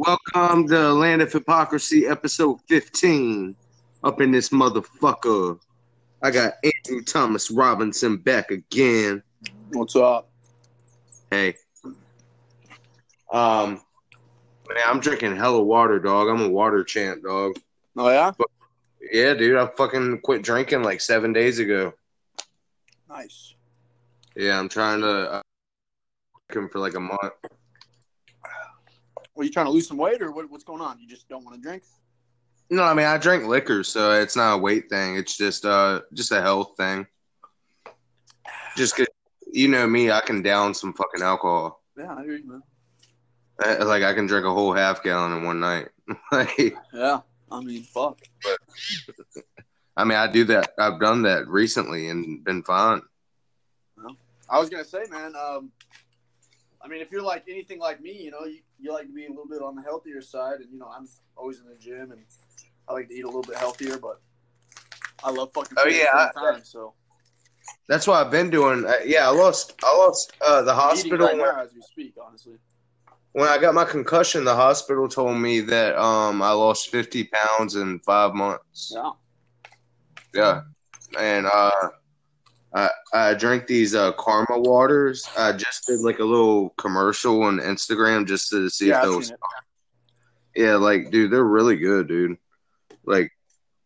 Welcome to Land of Hypocrisy, episode 15. Up in this motherfucker. I got Andrew Thomas Robinson back again. What's up? Hey. Um man, I'm drinking hella water, dog. I'm a water champ, dog. Oh yeah, Yeah, dude, I fucking quit drinking like seven days ago. nice. Yeah, I'm trying to uh, for like a month. Were you trying to lose some weight, or what, what's going on? You just don't want to drink? No, I mean I drink liquor, so it's not a weight thing. It's just uh just a health thing. Just 'cause you know me, I can down some fucking alcohol. Yeah, I hear you, man. Uh, Like I can drink a whole half gallon in one night. like, Yeah, I mean, fuck. I mean, I do that. I've done that recently and been fine. I was gonna say, man. Um, I mean, if you're like anything like me, you know, you, you like to be a little bit on the healthier side, and you know, I'm always in the gym, and I like to eat a little bit healthier, but I love fucking. Oh, yeah, at the I- time, so That's what I've been doing. Uh, yeah, I lost. I lost uh, the hospital right when, as we speak. Honestly, when I got my concussion. The hospital told me that um I lost fifty pounds in five months. yeah. Yeah, and uh, I I drank these uh Karma waters. I just did like a little commercial on Instagram just to see Yeah, if those. Yeah, like dude, they're really good, dude. Like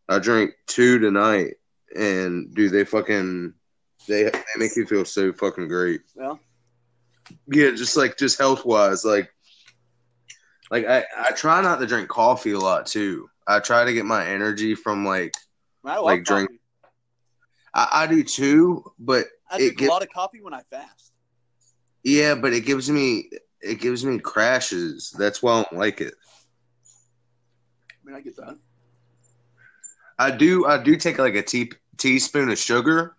I drank two tonight, and dude, they fucking they they make you feel so fucking great. Yeah. Yeah, just like just health wise, like like I I try not to drink coffee a lot too. I try to get my energy from like Like, drink-. I, I do too, but I it drink a lot of coffee when I fast. yeah, but it gives me it gives me crashes. That's why I don't like it. I mean, I get that. I do I do take like a tea, teaspoon of sugar.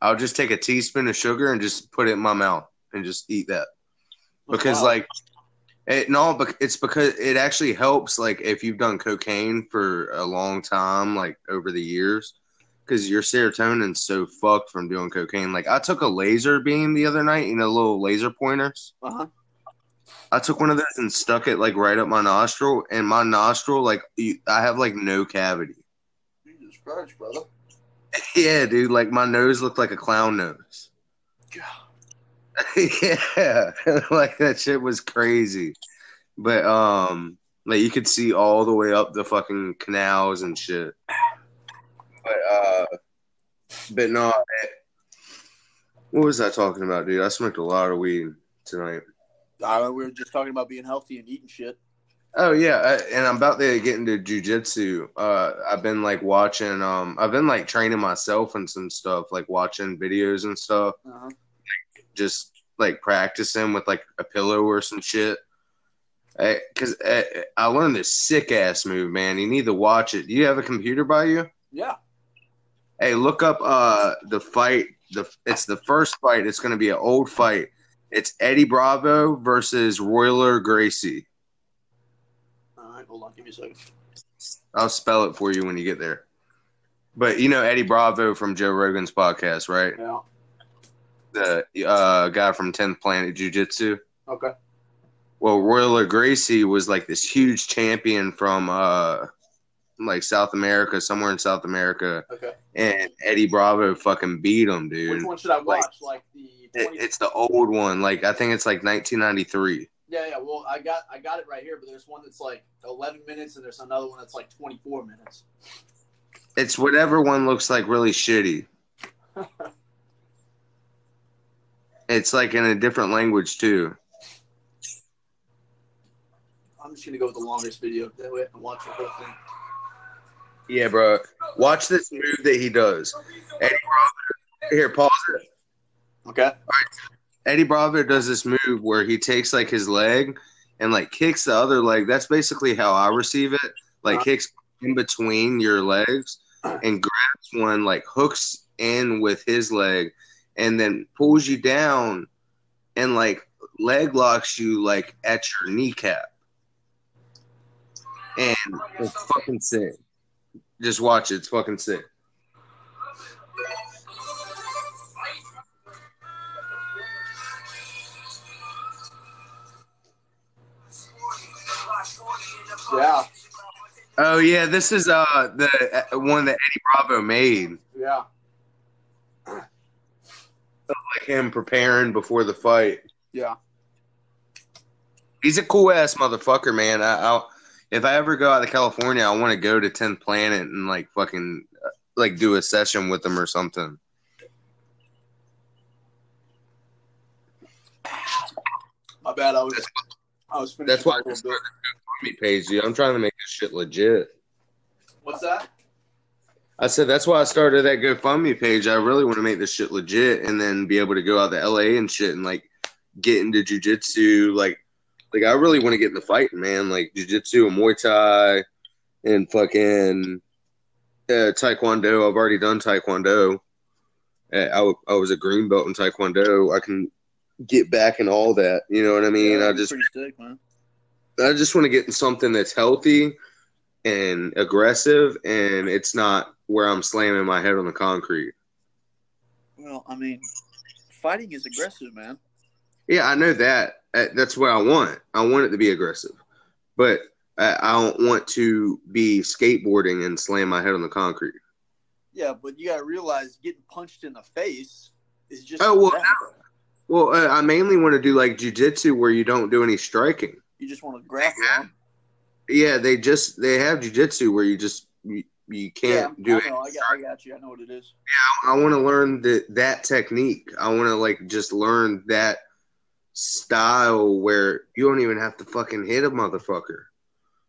I'll just take a teaspoon of sugar and just put it in my mouth and just eat that. Because Wow. like it no, but it's because it actually helps like if you've done cocaine for a long time, like over the years. Because your serotonin's so fucked from doing cocaine. Like I took a laser beam the other night, you know, little laser pointers. uh-huh. I took one of those and stuck it like right up my nostril, and my nostril, like you- I have like no cavity. Jesus Christ, brother. Yeah, dude, like my nose looked like a clown nose. God. yeah, like that shit was crazy. But um, like you could see all the way up the fucking canals and shit. But uh, but no, what was I talking about, dude? I smoked a lot of weed tonight. Uh, we were just talking about being healthy and eating shit. Oh yeah, I, and I'm about to get into jujitsu. Uh, I've been like watching. Um, I've been like training myself and some stuff, like watching videos and stuff. Uh-huh. Just like practicing with like a pillow or some shit. Because I, I learned this sick ass move, man. You need to watch it. Do you have a computer by you? Yeah. Hey, look up uh the fight. The it's the first fight. It's going to be an old fight. It's Eddie Bravo versus Royler Gracie. All right, hold on. Give me a second. I'll spell it for you when you get there. But you know Eddie Bravo from Joe Rogan's podcast, right? Yeah. The uh, guy from 10th Planet Jiu Jitsu. Okay. Well, Royler Gracie was like this huge champion from uh, like South America, somewhere in South America, Okay. and Eddie Bravo fucking beat him, dude. Which one should I watch? Like- Like, the It, it's the old one. Like I think it's like 1993. Yeah, yeah. Well, I got I got it right here, but there's one that's like 11 minutes, and there's another one that's like 24 minutes. It's whatever one looks like really shitty. It's like in a different language too. I'm just gonna go with the longest video. That way I can watch the whole thing. Yeah, bro. Watch this move that he does. Eddie Bravo. Here, pause it. Okay. All right. Eddie Bravo does this move where he takes like his leg and like kicks the other leg. That's basically how I receive it. Like Uh-huh. kicks in between your legs and grabs one, like hooks in with his leg, and then pulls you down and like leg locks you like at your kneecap. And it's fucking sick. Just watch it. It's fucking sick. Yeah, Oh yeah, this is uh the uh, one that Eddie Bravo made, yeah. like him preparing before the fight. Yeah. He's a cool ass motherfucker, man. I, I'll if I ever go out to California, I want to go to 10th Planet and like fucking uh, like do a session with them or something. My bad. I was. I was That's why a I little bit. Me page, dude. I'm trying to make this shit legit. What's that? I said that's why I started that GoFundMe page. I really want to make this shit legit and then be able to go out to LA and shit and like get into jujitsu. Like, like I really want to get in the fighting, man. Like jujitsu and Muay Thai and fucking uh, Taekwondo. I've already done Taekwondo. Uh, I, w- I was a green belt in Taekwondo. I can get back in all that. You know what I mean? Yeah, I just sick, man. I just want to get in something that's healthy and aggressive, and it's not where I'm slamming my head on the concrete. Well, I mean, fighting is aggressive, man. Yeah, I know that. Uh, That's what I want. I want it to be aggressive, but I, I don't want to be skateboarding and slam my head on the concrete. Yeah, but you gotta realize getting punched in the face is just. Oh, well, that. Well, uh, I mainly want to do like jujitsu where you don't do any striking. You just want to grapple. Yeah. Yeah, they just they have jujitsu where you just you, you can't yeah, do I it. know. I got, I got you. I know what it is. Yeah, I want to learn the, that technique. I want to like just learn that style where you don't even have to fucking hit a motherfucker.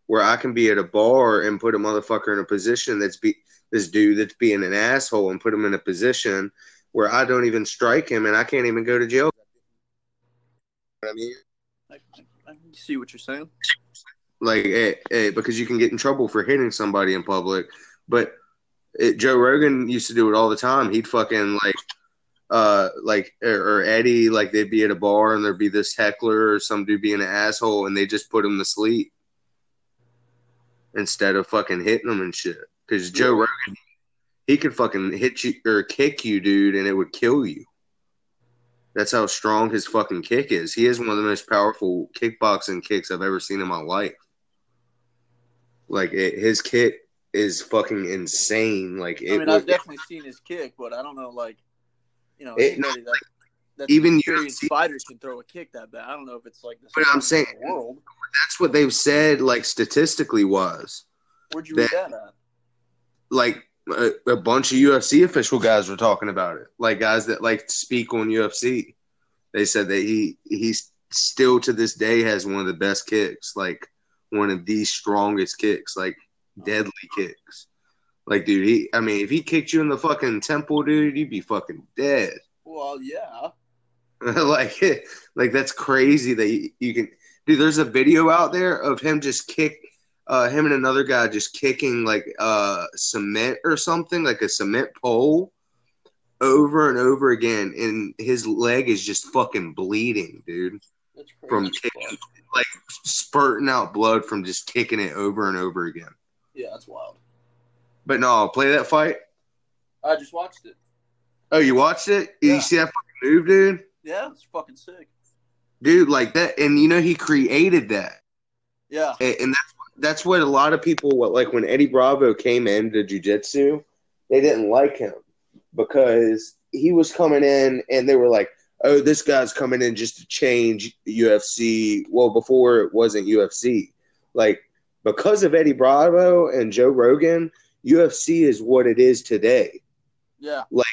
Where I can be at a bar and put a motherfucker in a position that's be this dude that's being an asshole and put him in a position where I don't even strike him and I can't even go to jail. I mean, I, I, see what you're saying. like eh, eh, because you can get in trouble for hitting somebody in public. But it, Joe Rogan used to do it all the time. He'd fucking like, uh, like or, or Eddie, like they'd be at a bar and there'd be this heckler or some dude being an asshole, and they just put him to sleep instead of fucking hitting him and shit. Because Joe Rogan, he could fucking hit you or kick you, dude, and it would kill you. That's how strong his fucking kick is. He is one of the most powerful kickboxing kicks I've ever seen in my life. Like it, his kick is fucking insane. Like I mean, I've definitely seen his kick, but I don't know, like, you know, It- anybody that that's even experienced UFC fighters can throw a kick that bad. I don't know if it's like the But I'm saying- world. that's what they've said. Like statistically, was Where'd you read that at? like a, a bunch of UFC official guys were talking about it. Like guys that like speak on UFC. They said that he he's still to this day has one of the best kicks, like one of the strongest kicks, like oh. deadly kicks. Like, dude, he I mean, if he kicked you in the fucking temple, dude, you'd be fucking dead. Well, yeah. like, like that's crazy that you, you can, dude. There's a video out there of him just kick, uh, him and another guy just kicking like uh cement or something, like a cement pole, over and over again, and his leg is just fucking bleeding, dude, That's crazy. from kicking, like spurting out blood from just kicking it over and over again. Yeah, that's wild. But no, play that fight. I just watched it. Oh, you watched it? You Yeah. see that fucking move, dude? Yeah, it's fucking sick. Dude, like that, and you know he created that. Yeah. and, and that's that's what a lot of people what like when Eddie Bravo came into jujitsu, they didn't like him because he was coming in and they were like, "Oh, this guy's coming in just to change UFC." Well, before it wasn't UFC, like because of Eddie Bravo and Joe Rogan, UFC is what it is today. Yeah. Like,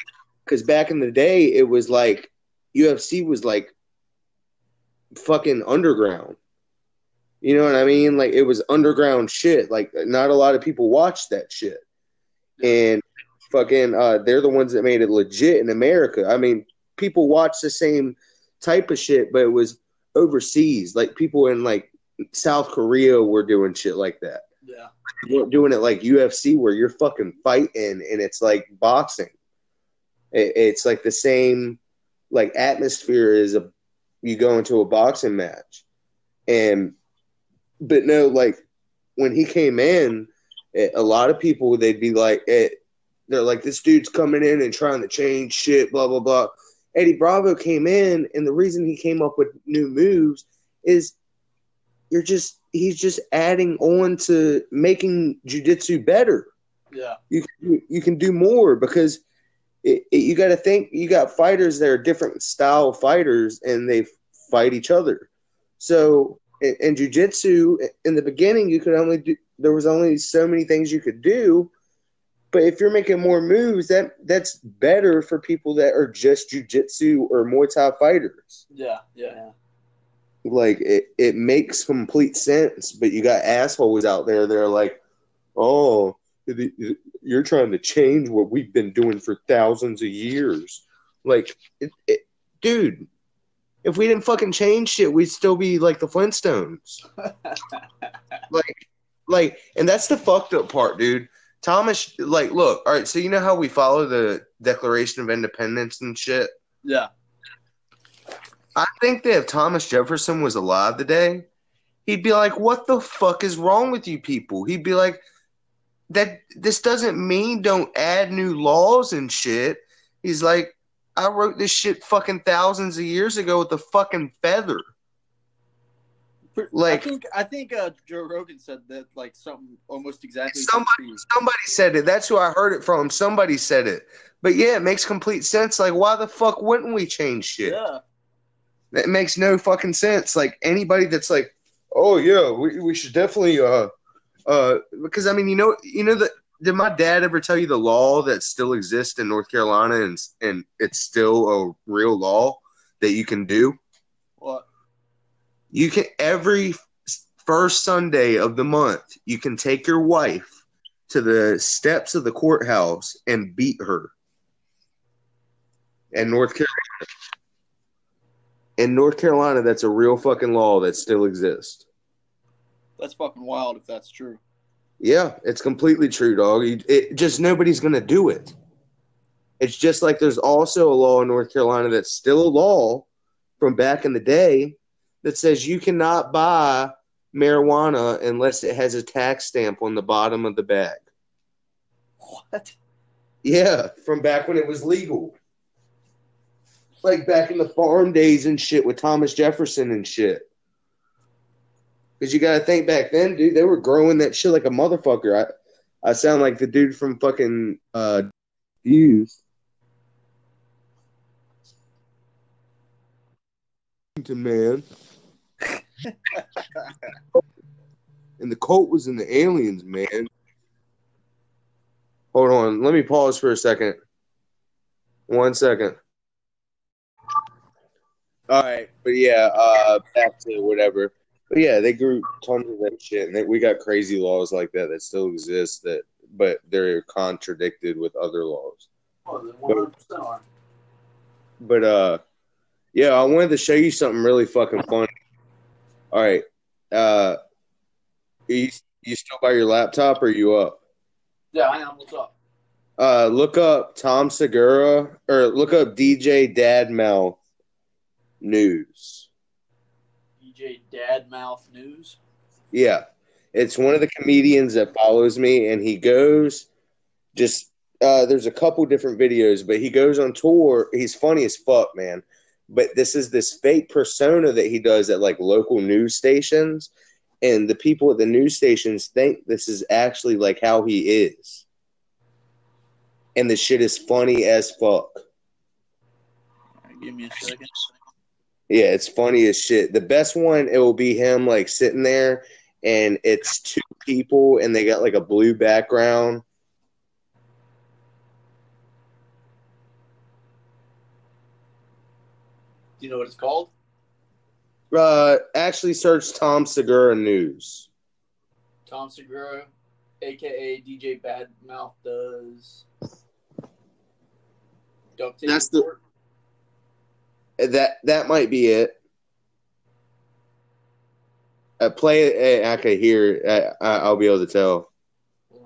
because back in the day, it was like UFC was like fucking underground. You know what I mean? Like it was underground shit. Like not a lot of people watched that shit. And fucking uh they're the ones that made it legit in America. I mean, people watch the same type of shit, but it was overseas. Like people in like South Korea were doing shit like that. Yeah. You weren't doing it like UFC where you're fucking fighting and it's like boxing. It, it's like the same like atmosphere as a you go into a boxing match. And but no, like when he came in, eh, a lot of people they'd be like, eh, they're like, this dude's coming in and trying to change shit, blah blah blah. Eddie Bravo came in, and the reason he came up with new moves is you're just he's just adding on to making jujitsu better. Yeah. You can you can do more because it, it, you got to think you got fighters that are different style fighters and they fight each other. So in, in jujitsu, in the beginning, you could only do there was only so many things you could do. But if you're making more moves, that that's better for people that are just jujitsu or Muay Thai fighters. Yeah. Yeah. Like it, it makes complete sense. But you got assholes out there that are like, oh, you're trying to change what we've been doing for thousands of years. Like, it, it, dude, if we didn't fucking change shit, we'd still be like the Flintstones. like, like, and that's the fucked up part, dude. Thomas, like, look, all right. So you know how we follow the Declaration of Independence and shit. Yeah. I think that if Thomas Jefferson was alive today, he'd be like, "What the fuck is wrong with you people?" He'd be like, "That this doesn't mean don't add new laws and shit." He's like, "I wrote this shit fucking thousands of years ago with a fucking feather." Like I think I think uh, Joe Rogan said that like something almost exactly. Somebody somebody said it. That's who I heard it from. Somebody said it. But yeah, it makes complete sense. Like, why the fuck wouldn't we change shit? Yeah. That makes no fucking sense. Like anybody that's like, oh yeah, we, we should definitely uh uh because I mean you know you know that did my dad ever tell you the law that still exists in North Carolina and and it's still a real law that you can do? What? You can every first Sunday of the month you can take your wife to the steps of the courthouse and beat her. In North Carolina in North Carolina, that's a real fucking law that still exists. That's fucking wild if that's true. Yeah, it's completely true, dog. It, just nobody's gonna do it. It's just like there's also a law in North Carolina that's still a law from back in the day that says you cannot buy marijuana unless it has a tax stamp on the bottom of the bag. What? Yeah, from back when it was legal like back in the farm days and shit with Thomas Jefferson and shit. Because you got to think back then, dude, they were growing that shit like a motherfucker. I, I sound like the dude from fucking uh, Views. Man. and the cult was in the aliens, man. Hold on. Let me pause for a second. One second. All right, but yeah, uh, back to whatever. But yeah, they grew tons of that shit, and they, we got crazy laws like that that still exist. That, but they're contradicted with other laws. Oh, but, but uh, yeah, I wanted to show you something really fucking funny. All right, uh, you you still by your laptop or you up? Yeah, I am. What's up? Uh, look up Tom Segura or look up DJ Dad Mouth News. DJ Dadmouth News. Yeah, it's one of the comedians that follows me, and he goes just. Uh, there's a couple different videos, but he goes on tour. He's funny as fuck, man. But this is this fake persona that he does at like local news stations, and the people at the news stations think this is actually like how he is. And the shit is funny as fuck. Right, give me a second. Yeah, it's funny as shit. The best one, it will be him like sitting there, and it's two people, and they got like a blue background. Do you know what it's called? Uh, actually, search Tom Segura News. Tom Segura, aka DJ Badmouth, does duct tape. That's the that that might be it. Uh, play. I can hear. I, I'll be able to tell. You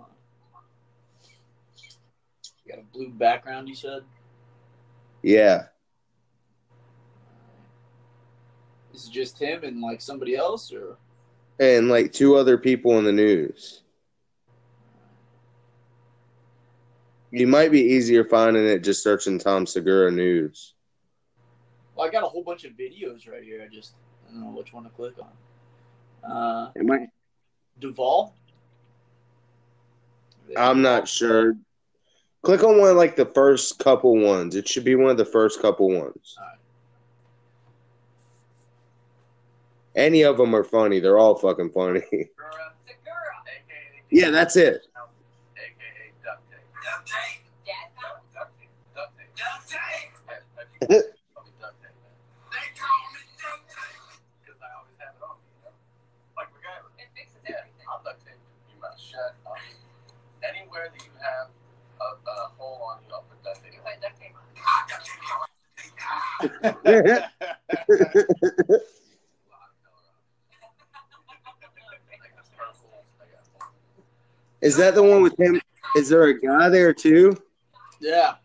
got a blue background. You said. Yeah. Is it just him and like somebody else, or? And like two other people in the news. You might be easier finding it just searching Tom Segura News. Well, I got a whole bunch of videos right here. I just I don't know which one to click on. Uh, It might. Duval. I'm not sure. Click on one like the first couple ones. It should be one of the first couple ones. Alright. Any of them are funny. They're all fucking funny. Segura. AKA. yeah, that's it. AKA duct tape. Duct tape. Dad found Duct tape. Duct tape. duct tape. Yeah, Pepsi call me duct tape, man. They call me duct tape. Because I always have it on me, you know? Like MacGyver. It fixes Yeah, everything. I'll duct tape your mouth shut. I'll, anywhere that you have a, a hole on you, I'll put duct tape. You put duct tape on. Duct tape, y'all. A lot of color on it. Like the purple, I got Is that the one with him? Is there a guy there too? yeah.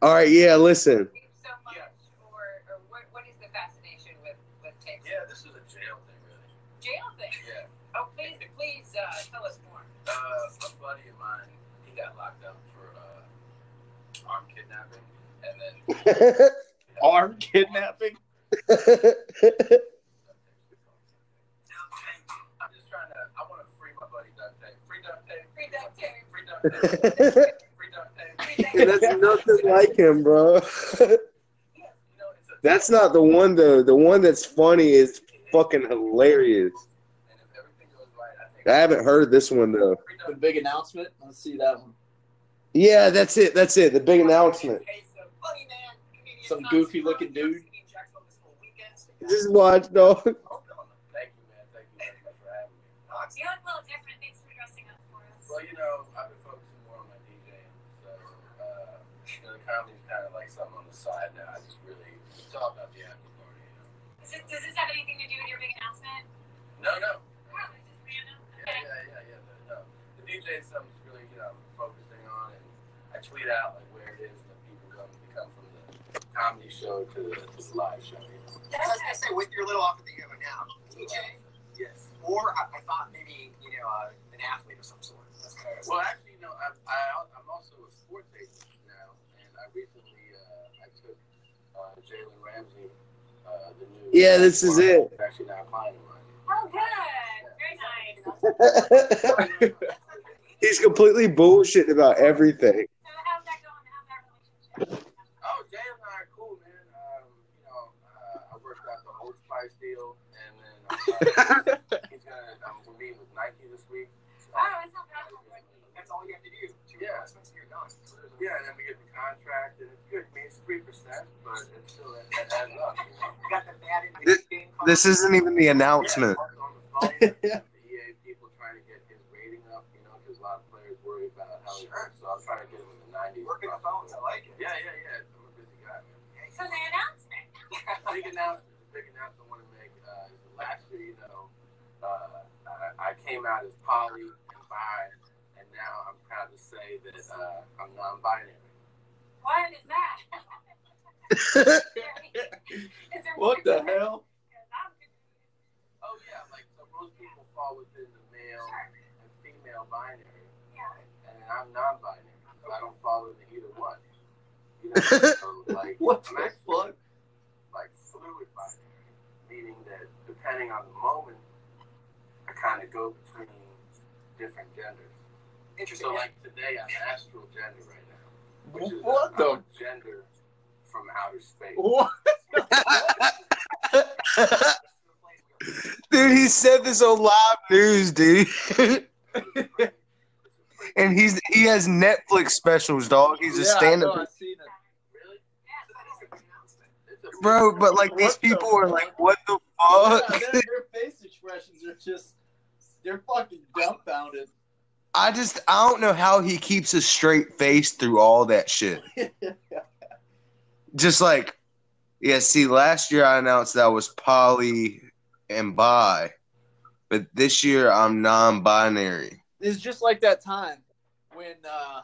All right, yeah. Listen, So much, or, or what, what is the fascination with, with tape? Yeah, this is a jail thing, really. Jail thing. Yeah. Oh, please, please uh, tell us more. Uh, a buddy of mine, he got locked up for uh, armed kidnapping, and then Armed kidnapping. I'm just trying to. I want to free my buddy duct tape. Free duct tape. Free duct tape. Free duct tape. Free duct tape. That's nothing like him, bro. You know, it's a, That's not the one though. The one that's funny is fucking hilarious. And if everything goes right, I haven't heard this one though. The big announcement. Let's see that one. Yeah, that's it. That's it. The big announcement. Some goofy looking dude. Just watch, dog. You, man. Thank you very much for having me. You look a little different. Thanks for dressing up for us. Well, you know, I've been focusing more on my DJing, so uh, you know, the comedy's kind of like something on the side now. I just really it's all about the after party, you know. Does, it, does this have anything to do with your big announcement? No, no, Oh, just random. yeah, Okay. yeah, yeah, yeah. The, no, the DJ stuff's really, you know, focusing on, and I tweet out like where it is that people come to come from the comedy show to the, to the live show. You know? I was gonna say with your little outfit that you have now, DJ, Yes. or I, I thought maybe you know uh, an athlete of some sort. That's kind of Well, actually, no. I, I, I'm also a sports agent now, and I recently uh, I took uh, Jalen Ramsey, uh, the new. Yeah, this is it. He's actually now applying to mine. Oh, good. Very nice. He's completely bullshit about everything. So how's that going? How's that relationship? Oh, Jay and I are cool, man. Um, you know, uh, I worked out the Old Spice deal, and then uh, he's gonna. I'm gonna meet with Nike this week. So, Oh, it's not bad. that's all you have to do. Yeah. announcements and you're done. So there's a- yeah, and then we get the contract, and it's good. I mean, it's three percent, but it's still it, it adds up. You know? You got the bad in This- the game. This isn't even the announcement. Yeah, on the the EA people trying to get his rating up, you know, because a lot of players worry about how he Sure. So I'm trying to get him in the 90s. working the phones. I like it. Yeah, yeah, yeah. I'm a busy guy, man. So the announcement. Big announcement. Big announcement I want to make uh, is that last year, you know, uh, I, I came out as poly and bi, and now I'm proud to say that uh, I'm non-binary. What is that? Is there What the to it? hell? 'Cause I'm confused. Oh yeah, like so most people fall within the male and female binary. Yeah. and I'm non-binary, so I don't fall into either one. You know, so like What I'm actually fuck? like fluid binary, meaning that depending on the moment, I kind of go between different genders. Interesting. So like today, I'm astral gender right now, which is What a, the? I'm gender from outer space. What? Dude, he said this on live news, dude. and he's he has Netflix specials, dog. He's a Yeah, stand up I seen it. Really? Yeah. It's a bro, but like these people are like, what the Yeah, fuck? their, their face expressions are just, they're fucking dumbfounded. I just I don't know how he keeps a straight face through all that shit. Just like, yeah, see, last year I announced that I was poly and bi, but this year I'm non-binary. It's just like that time when uh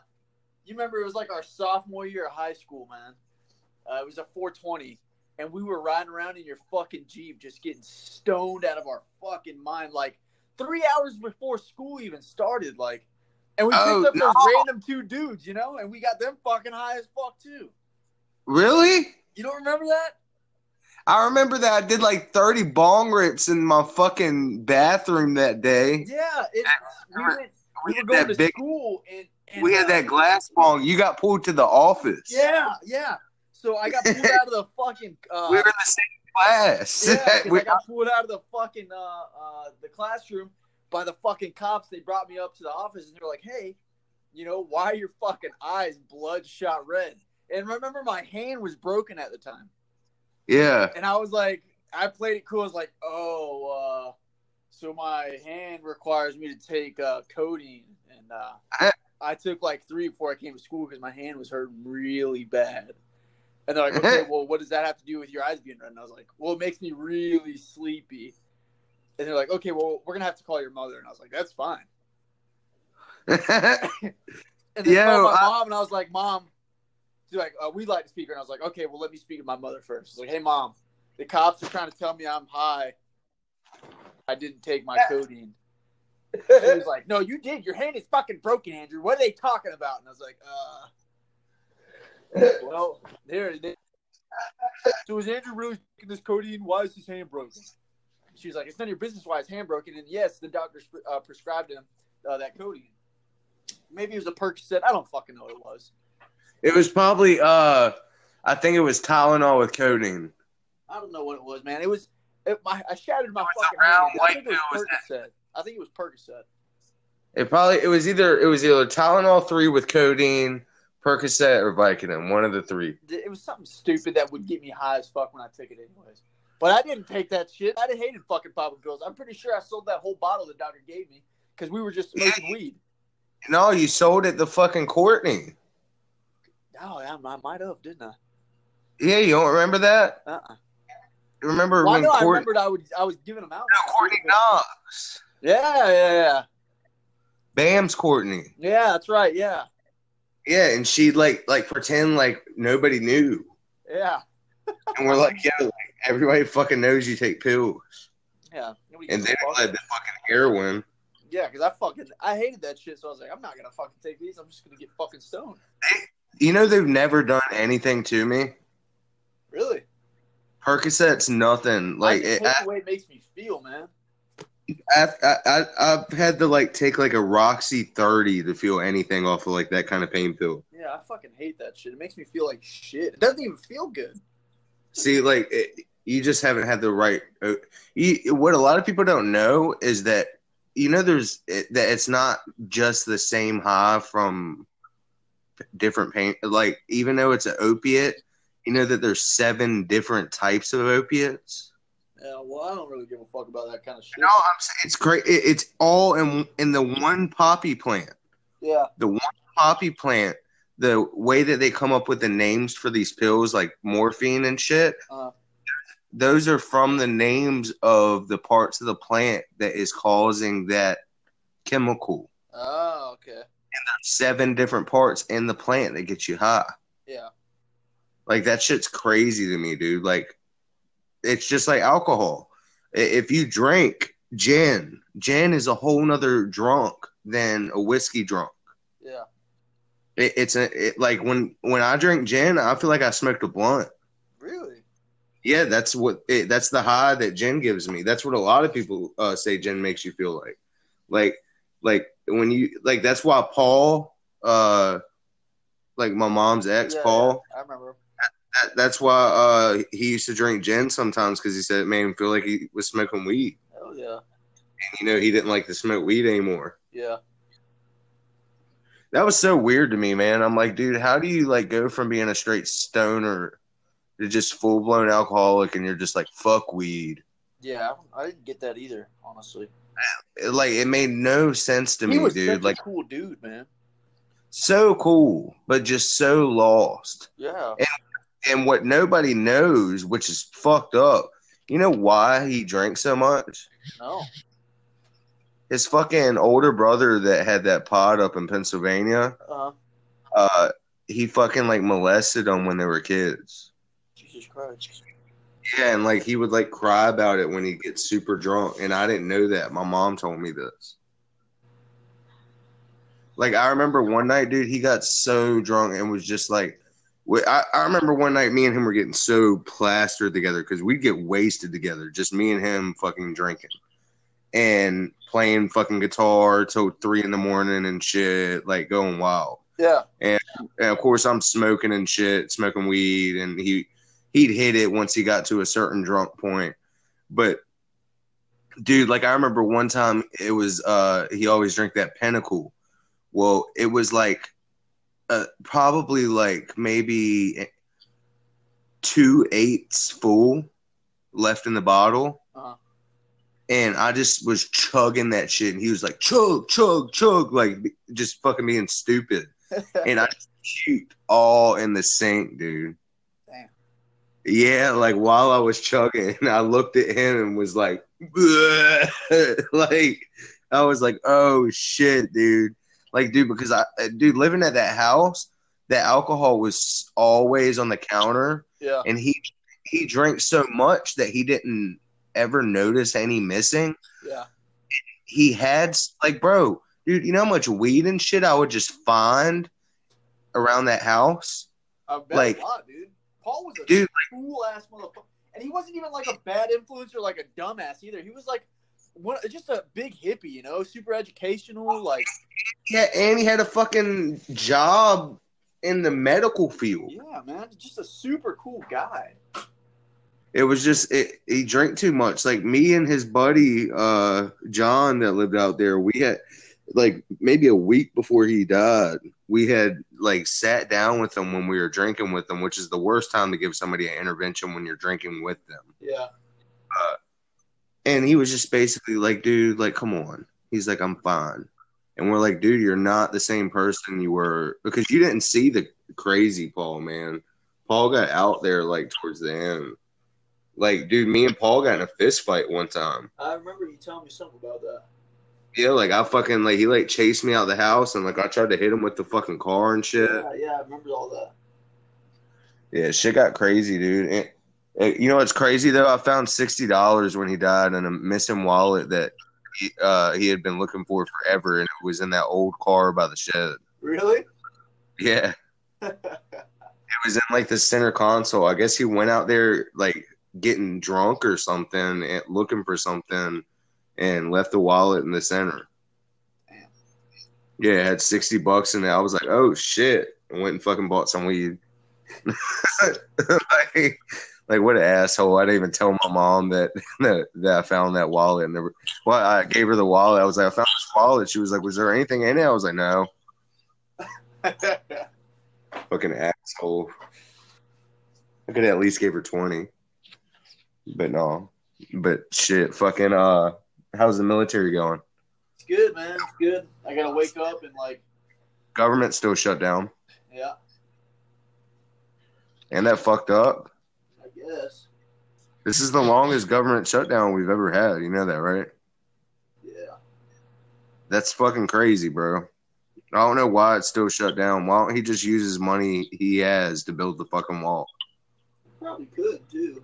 you remember it was like our sophomore year of high school, man. Uh, it was a 420, and we were riding around in your fucking jeep, just getting stoned out of our fucking mind, like three hours before school even started, like. And we picked Oh, up those random two dudes, you know, and we got them fucking high as fuck too. Really? You don't remember that? I remember that I did like 30 bong rips in my fucking bathroom that day. Yeah, it, we went. We We were had going that to big school and, and we had uh, that glass bong. You got pulled to the office. Yeah, yeah. So I got pulled out of the fucking. Uh, We were in the same class. Yeah, We- I got pulled out of the fucking uh, uh, the classroom by the fucking cops. They brought me up to the office and they were like, "Hey, you know, why are your fucking eyes bloodshot red?" And remember, my hand was broken at the time, yeah. and I was like, I played it cool. I was like, "Oh, uh, so my hand requires me to take uh, codeine," and uh, I- I took like three before I came to school because my hand was hurting really bad. And they're like, okay, well, what does that have to do with your eyes being red? And I was like, well, it makes me really sleepy. And they're like, okay, well, we're gonna have to call your mother. And I was like, that's fine. And then Yo, called my I- mom, and I was like, mom, she's like, uh, we'd like to speaker. And I was like, okay, well, let me speak to my mother first. She's like, hey, mom, the cops are trying to tell me I'm high. I didn't take my codeine. She was like, no, you did. Your hand is fucking broken, Andrew. What are they talking about? And I was like, uh, well, there it is. So is Andrew really taking this codeine? Why is his hand broken? She was like, it's none of your business why his hand broken. And yes, the doctor uh, prescribed him uh, that codeine. Maybe it was a Percocet. I don't fucking know what it was. It was probably uh I think it was Tylenol with codeine. I don't know what it was, man. It was. It, my, I shattered my was fucking round hand. I white think it was pill, was Percocet. I think it was Percocet. It probably it was either it was either Tylenol three with codeine, Percocet, or Vicodin. One of the three. It was something stupid that would get me high as fuck when I took it, anyways. But I didn't take that shit. I hated fucking popping pills. I'm pretty sure I sold that whole bottle the doctor gave me because we were just smoking weed. No, you sold it to fucking Courtney. Oh, yeah, I might have, didn't I? Yeah, you don't remember that? Uh-uh. You remember Well, I when know. I remembered I would. I was giving them out. No, Courtney Knox. Yeah, yeah, yeah, Bam's Courtney. yeah. That's right. Yeah, Yeah, and she'd like like pretend like nobody knew, yeah, and we're like, yeah, like, everybody fucking knows you take pills, yeah. And gives they a don't fuck. let the fucking heroin. Yeah, because I fucking I hated that shit. So I was like, I'm not gonna fucking take these. I'm just gonna get fucking stoned. You know they've never done anything to me. Really? Percocet's nothing. Like it, I, the way it makes me feel, man. I, I, I, I've had to like take like a Roxy thirty to feel anything off of like that kind of pain pill. Yeah, I fucking hate that shit. It makes me feel like shit. It doesn't even feel good. See, like it, you just haven't had the right. Uh, you, what a lot of people don't know is that you know there's it, that it's not just the same high from different pain. Like even though it's an opiate, you know that there's seven different types of opiates. Yeah, well, I don't really give a fuck about that kind of shit. No, I'm saying it's great. It, it's all in in the one poppy plant. Yeah, The one poppy plant. The way that they come up with the names for these pills, like morphine and shit, uh, those are from the names of the parts of the plant that is causing that chemical. oh, okay. Seven different parts in the plant that get you high. Yeah, Like that shit's crazy to me, dude. Like it's just like alcohol. If you drink gin, gin is a whole nother drunk than a whiskey drunk. yeah. It, it's a it, like when when I drink gin, I feel like I smoked a blunt. Really? Yeah, that's what it, that's the high that gin gives me. That's what a lot of people uh, say gin makes you feel like. Like like when you like that's why Paul uh like my mom's ex Yeah, Paul yeah, I remember. that, that's why uh he used to drink gin sometimes cuz he said it made him feel like he was smoking weed. Hell yeah, And you know he didn't like to smoke weed anymore. yeah. That was so weird to me, man. I'm like, dude, how do you like go from being a straight stoner to just full blown alcoholic and you're just like fuck weed? Yeah, I didn't get that either, honestly. Like it made no sense to he me, dude. Like a cool dude, man. so cool, but just so lost. Yeah. And what nobody knows, which is fucked up. You know why he drank so much? No. His fucking older brother that had that pod up in Pennsylvania, Uh, uh, he fucking like molested them when they were kids. Jesus Christ. Yeah, and like he would like cry about it when he gets super drunk, and I didn't know that. My mom told me this. Like I remember one night, dude, he got so drunk and was just like, I, I remember one night me and him were getting so plastered together because we'd get wasted together, just me and him fucking drinking and playing fucking guitar till three in the morning and shit, like going wild. Yeah. And of course, I'm smoking and shit, smoking weed, and he he'd hit it once he got to a certain drunk point. But dude, like I remember one time it was uh he always drank that Pinnacle. Well, it was like uh, probably like maybe two eighths full left in the bottle. Uh-huh. And I just was chugging that shit, and he was like, chug, chug, chug, like just fucking being stupid and I just puked all in the sink, dude. Yeah, like while I was chugging, I looked at him and was like, like I was like, oh shit, dude. Like, dude, because I, uh, dude, living at that house, that alcohol was always on the counter, yeah. and he he drank so much that he didn't ever notice any missing Yeah. he had like bro dude you know how much weed and shit i would just find around that house I bet Like- a lot, dude. Paul was a Dude, cool ass motherfucker, and he wasn't even like a bad influence or like a dumbass either. He was like one, just a big hippie, you know, super educational. Like, yeah and he had a fucking job in the medical field yeah, man, just a super cool guy. it was just it, he drank too much like me and his buddy uh john that lived out there we had like maybe a week before he died we had like sat down with him when we were drinking with him which is the worst time to give somebody an intervention when you're drinking with them. Yeah. Uh, and he was just basically like dude like come on. He's like i'm fine. And we're like dude you're not the same person you were because you didn't see the crazy paul man. Paul got out there like towards the end. Like dude me and paul got in a fist fight one time. I remember you telling me something about that. Yeah like i fucking like he like chased me out of the house and like i tried to hit him with the fucking car and shit Yeah, yeah, I remember all that. Yeah, shit got crazy, dude. You know what's crazy though? I found sixty dollars when he died in a missing wallet that he, uh, he had been looking for forever, and it was in that old car by the shed. Really? Yeah, it was in like the center console. I guess he went out there like getting drunk or something, and looking for something, and left the wallet in the center. Yeah, it had sixty bucks in it. I was like, oh shit! I went and fucking bought some weed. like, like what an asshole! I didn't even tell my mom that that, that I found that wallet. And never, well, I gave her the wallet. I was like, I found this wallet. She was like, Was there anything in it? I was like, No. Fucking asshole. I could at least give her twenty, but no. But shit, fucking. Uh, how's the military going? it's good, man. It's good. I gotta wake up and like, Government still shut down, yeah, and that fucked up. I guess. This is the longest government shutdown we've ever had. You know that, right? Yeah. That's fucking crazy, bro. I don't know why it's still shut down. Why don't he just use his money he has to build the fucking wall? Probably could too.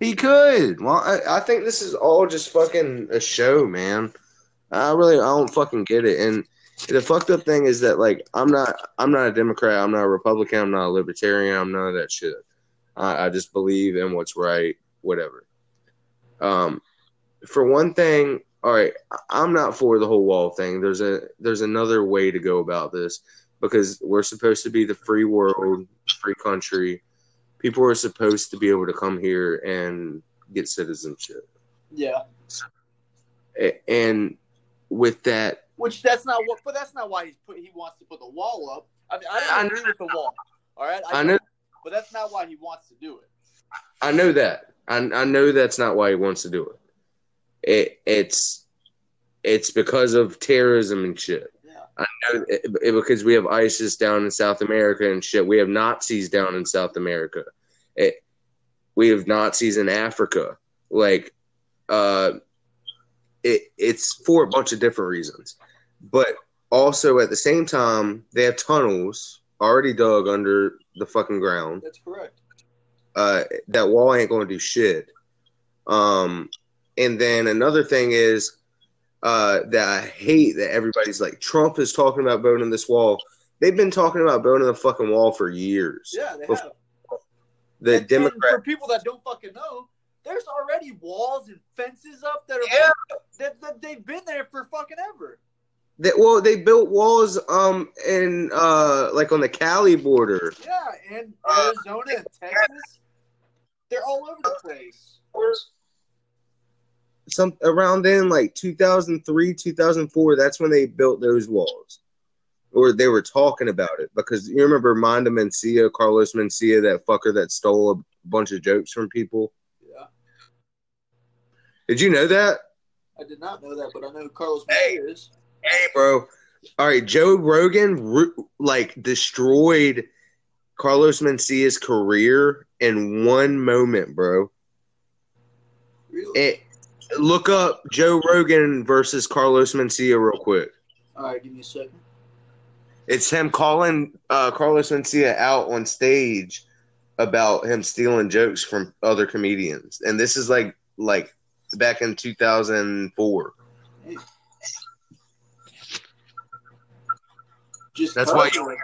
He could. Well, I, I think this is all just fucking a show, man. I really I don't fucking get it. And the fucked up thing is that like I'm not I'm not a Democrat, I'm not a Republican, I'm not a Libertarian, I'm none of that shit. I, I just believe in what's right, whatever. Um, for one thing, all right, I'm not for the whole wall thing. There's a there's another way to go about this because we're supposed to be the free world, free country. People are supposed to be able to come here and get citizenship. Yeah. And with that, Which that's not what, but that's not why he's put. He wants to put the wall up. I mean, I I agree with the wall. All right, I know- but that's not why he wants to do it. I know that. I, I know that's not why he wants to do it. It it's it's because of terrorism and shit. I know it, it- because we have ISIS down in South America and shit. We have Nazis down in South America. It, we have Nazis in Africa. Like, uh, it it's for a bunch of different reasons, but also at the same time they have tunnels already dug under the fucking ground That's correct. uh, that wall ain't going to do shit. Um, and then another thing is uh, that I hate that everybody's like Trump is talking about building this wall, they've been talking about building the fucking wall for years. Yeah, they have. The And- and for people that don't fucking know, there's already walls and fences up that are Yeah. that, that they've been there for fucking ever. they, well, they built walls um in uh like on the Cali border. Yeah, and Arizona and Texas, they're all over the place. Some around then, like 2003, 2004. That's when they built those walls, or they were talking about it because you remember Mondo Mencia, Carlos Mencia, that fucker that stole a bunch of jokes from people. Yeah, Did you know that? I did not know that, but I know who Carlos Hey. Mencia is. Hey, bro. All right, Joe Rogan like destroyed Carlos Mencia's career in one moment, bro. Really? It, look up Joe Rogan versus Carlos Mencia real quick. all right, give me a second. It's him calling uh, Carlos Mencia out on stage about him stealing jokes from other comedians, and this is like like back in two thousand four. Just that's why you-?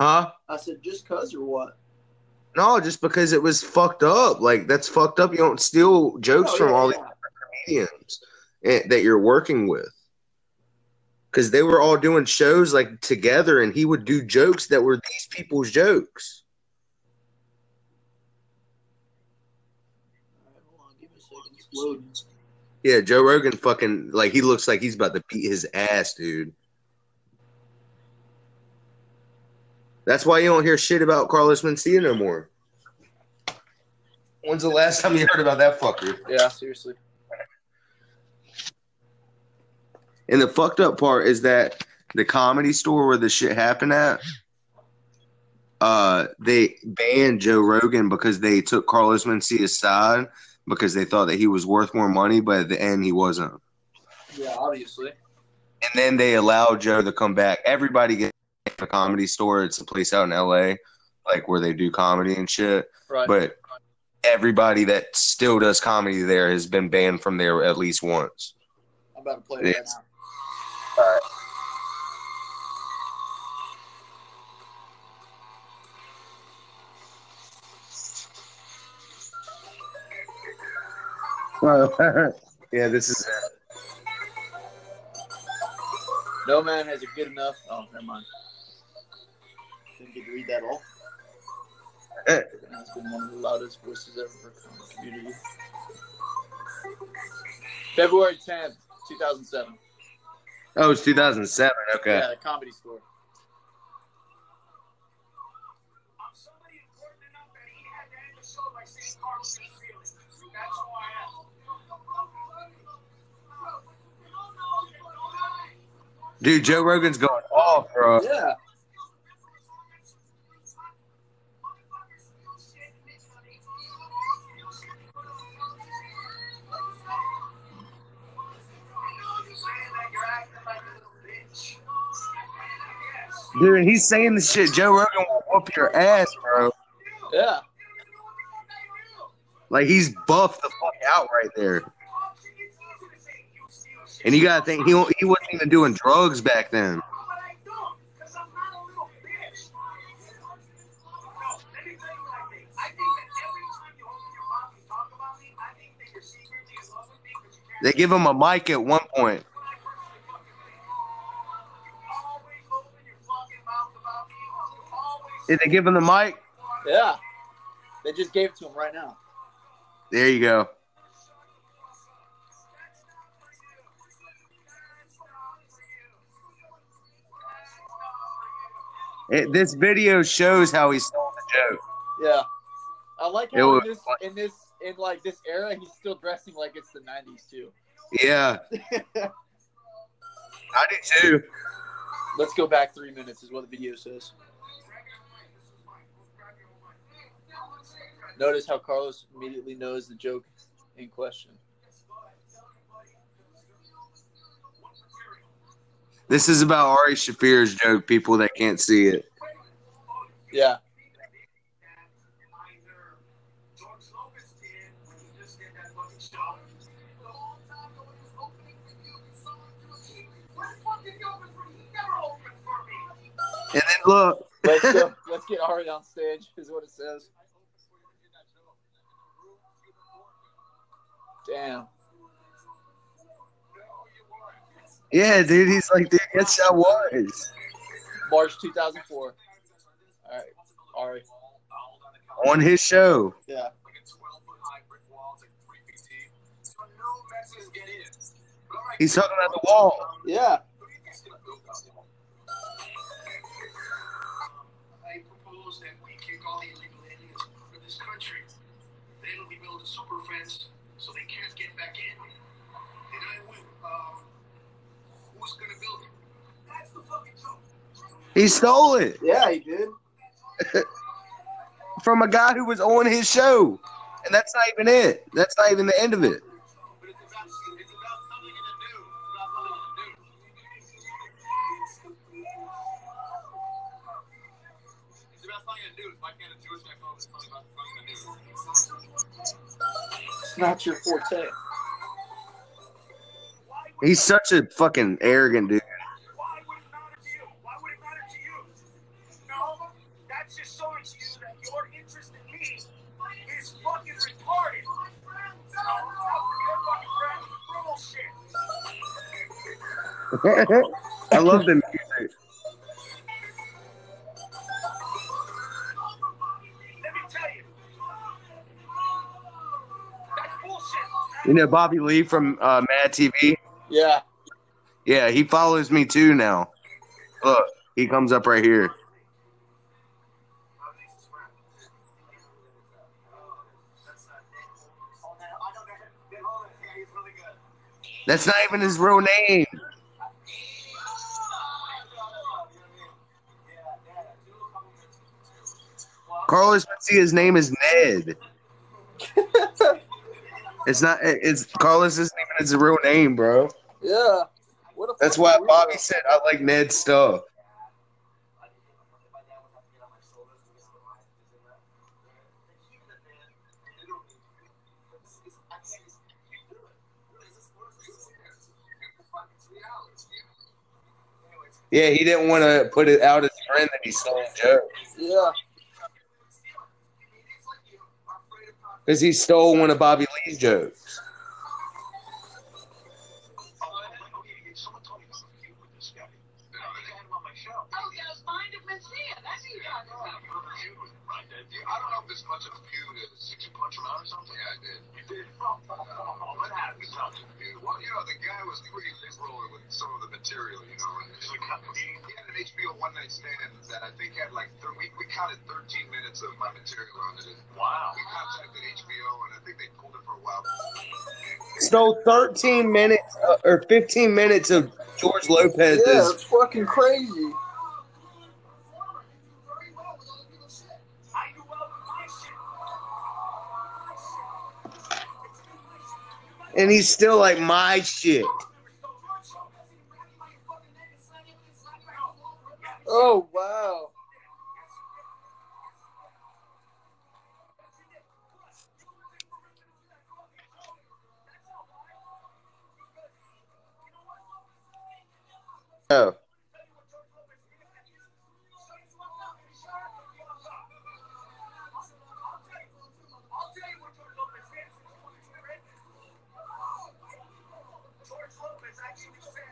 Huh? I said just cause or what? No, just because it was fucked up. Like that's fucked up. You don't steal jokes Oh, from yeah, all yeah. the comedians that you're working with. Because they were all doing shows like together, and he would do jokes that were these people's jokes. All right, hold on, give me a second. It's loading. Yeah, Joe Rogan fucking like he looks like he's about to beat his ass, dude. That's why you don't hear shit about Carlos Mencia no more. When's the last time you heard about that fucker? Yeah, seriously. And the fucked up part is that the comedy store where the shit happened at, uh, they banned Joe Rogan because they took Carlos Mencia's side because they thought that he was worth more money, but at the end he wasn't. Yeah, obviously. And then they allowed Joe to come back. Everybody gets a comedy store. It's a place out in LA, like where they do comedy and shit. Right. But everybody that still does comedy there has been banned from there at least once. I'm about to play it right Yes. now. yeah, this is uh, No man has a good enough. Oh, never mind. Didn't get to read that all. Eh. Has been one of the loudest voices ever for the community. February 10th, 2007. Oh, it's 2007. Okay. Yeah, the comedy store. I'm somebody important enough that he had to end the show by saying Carlos is feeling. That's who I am. Dude, Joe Rogan's going off, bro. Yeah. Dude, he's saying the shit. Joe Rogan will whoop your ass, bro. Yeah. Like he's buffed the fuck out right there. And you gotta think he he wasn't even doing drugs back then. They give him a mic at one little Did they give him the mic? Yeah. They just gave it to him right now. There you go. It, this video shows how he stole the joke. Yeah. I like how in this in this in like this era he's still dressing like it's the nineties too. Yeah, I do too. Let's go back three minutes is what the video says. Notice how Carlos immediately knows the joke in question. This is about Ari Shaffir's joke. People that can't see it. Yeah. And Lopez did when he just did that fucking show. The whole time that when he was opening for you, someone to a key. Where the fuck did he open for? He never opened for me. Look, Let's go. Let's get Ari on stage. Is what it says. Damn. yeah, dude. He's like, dude, yes, I was March 2004. All right. Ari. on his show. Yeah. like a 12 foot high brick wall. It's like three feet deep. So no Mexicans get in. But all right, He's talking about the wall. Yeah. who do you think's gonna build that wall? I propose that we kick all the illegal aliens out of this country. Then we build a super fence so they can't get back in. And I win. Um, who's gonna build it? That's the fucking joke. He stole it Yeah, he did. from a guy who was on his show, and that's not even it. That's not even the end of it. News. It's about something in the news. Why can't a Jewish guy come up with something about the news? Not your forte. He's such a fucking arrogant dude. Why would it matter to you? Why would it matter to you? No, that's just showing to you that your interest in me is fucking retarded. No, no, your fucking friend, bullshit. I love the know Bobby Lee from uh, Mad TV. Yeah. Yeah, he follows me too now. Look, he comes up right here. That's not even his real name. Carlos Mencia's name is Ned. It's not. It's Carlos isn't even his real name, bro. Yeah. What a That's why. Bobby said I like Ned stuff. Yeah, he didn't want to put it out his friend that he stole Joe Yeah. Because he stole one of Bobby Lee's jokes. Someone told me about a feud with this guy. They had him on my show. Oh, that was Mind of Mencia. That's who you're talking about. I don't know if this much of a feud is. Did you punch him out or something? Yeah, I did. You did? Oh, what happened? Much of a feud. Well, you know, the guy was pretty rolling with some of the material, you know. And he, he had an HBO one night stand that I think had like, th- we, we counted 13 minutes of my material on it. Wow. We contacted HBO and I think they pulled it for a while. Stole 13 minutes uh, or 15 minutes of George Lopez. Yeah, it's fucking crazy. And he's still like my shit. Oh wow. Oh. George Lopez actually said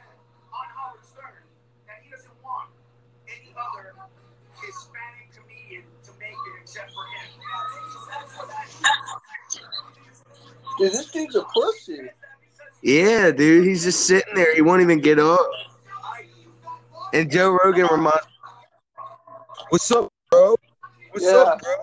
on Howard Stern that he doesn't want any other Hispanic comedian to make it except for him. So that's what that Dude, this dude's a pussy. Yeah, dude, he's just sitting there. He won't even get up. And Joe Rogan reminds, "What's up, bro? What's Yeah. up, bro?"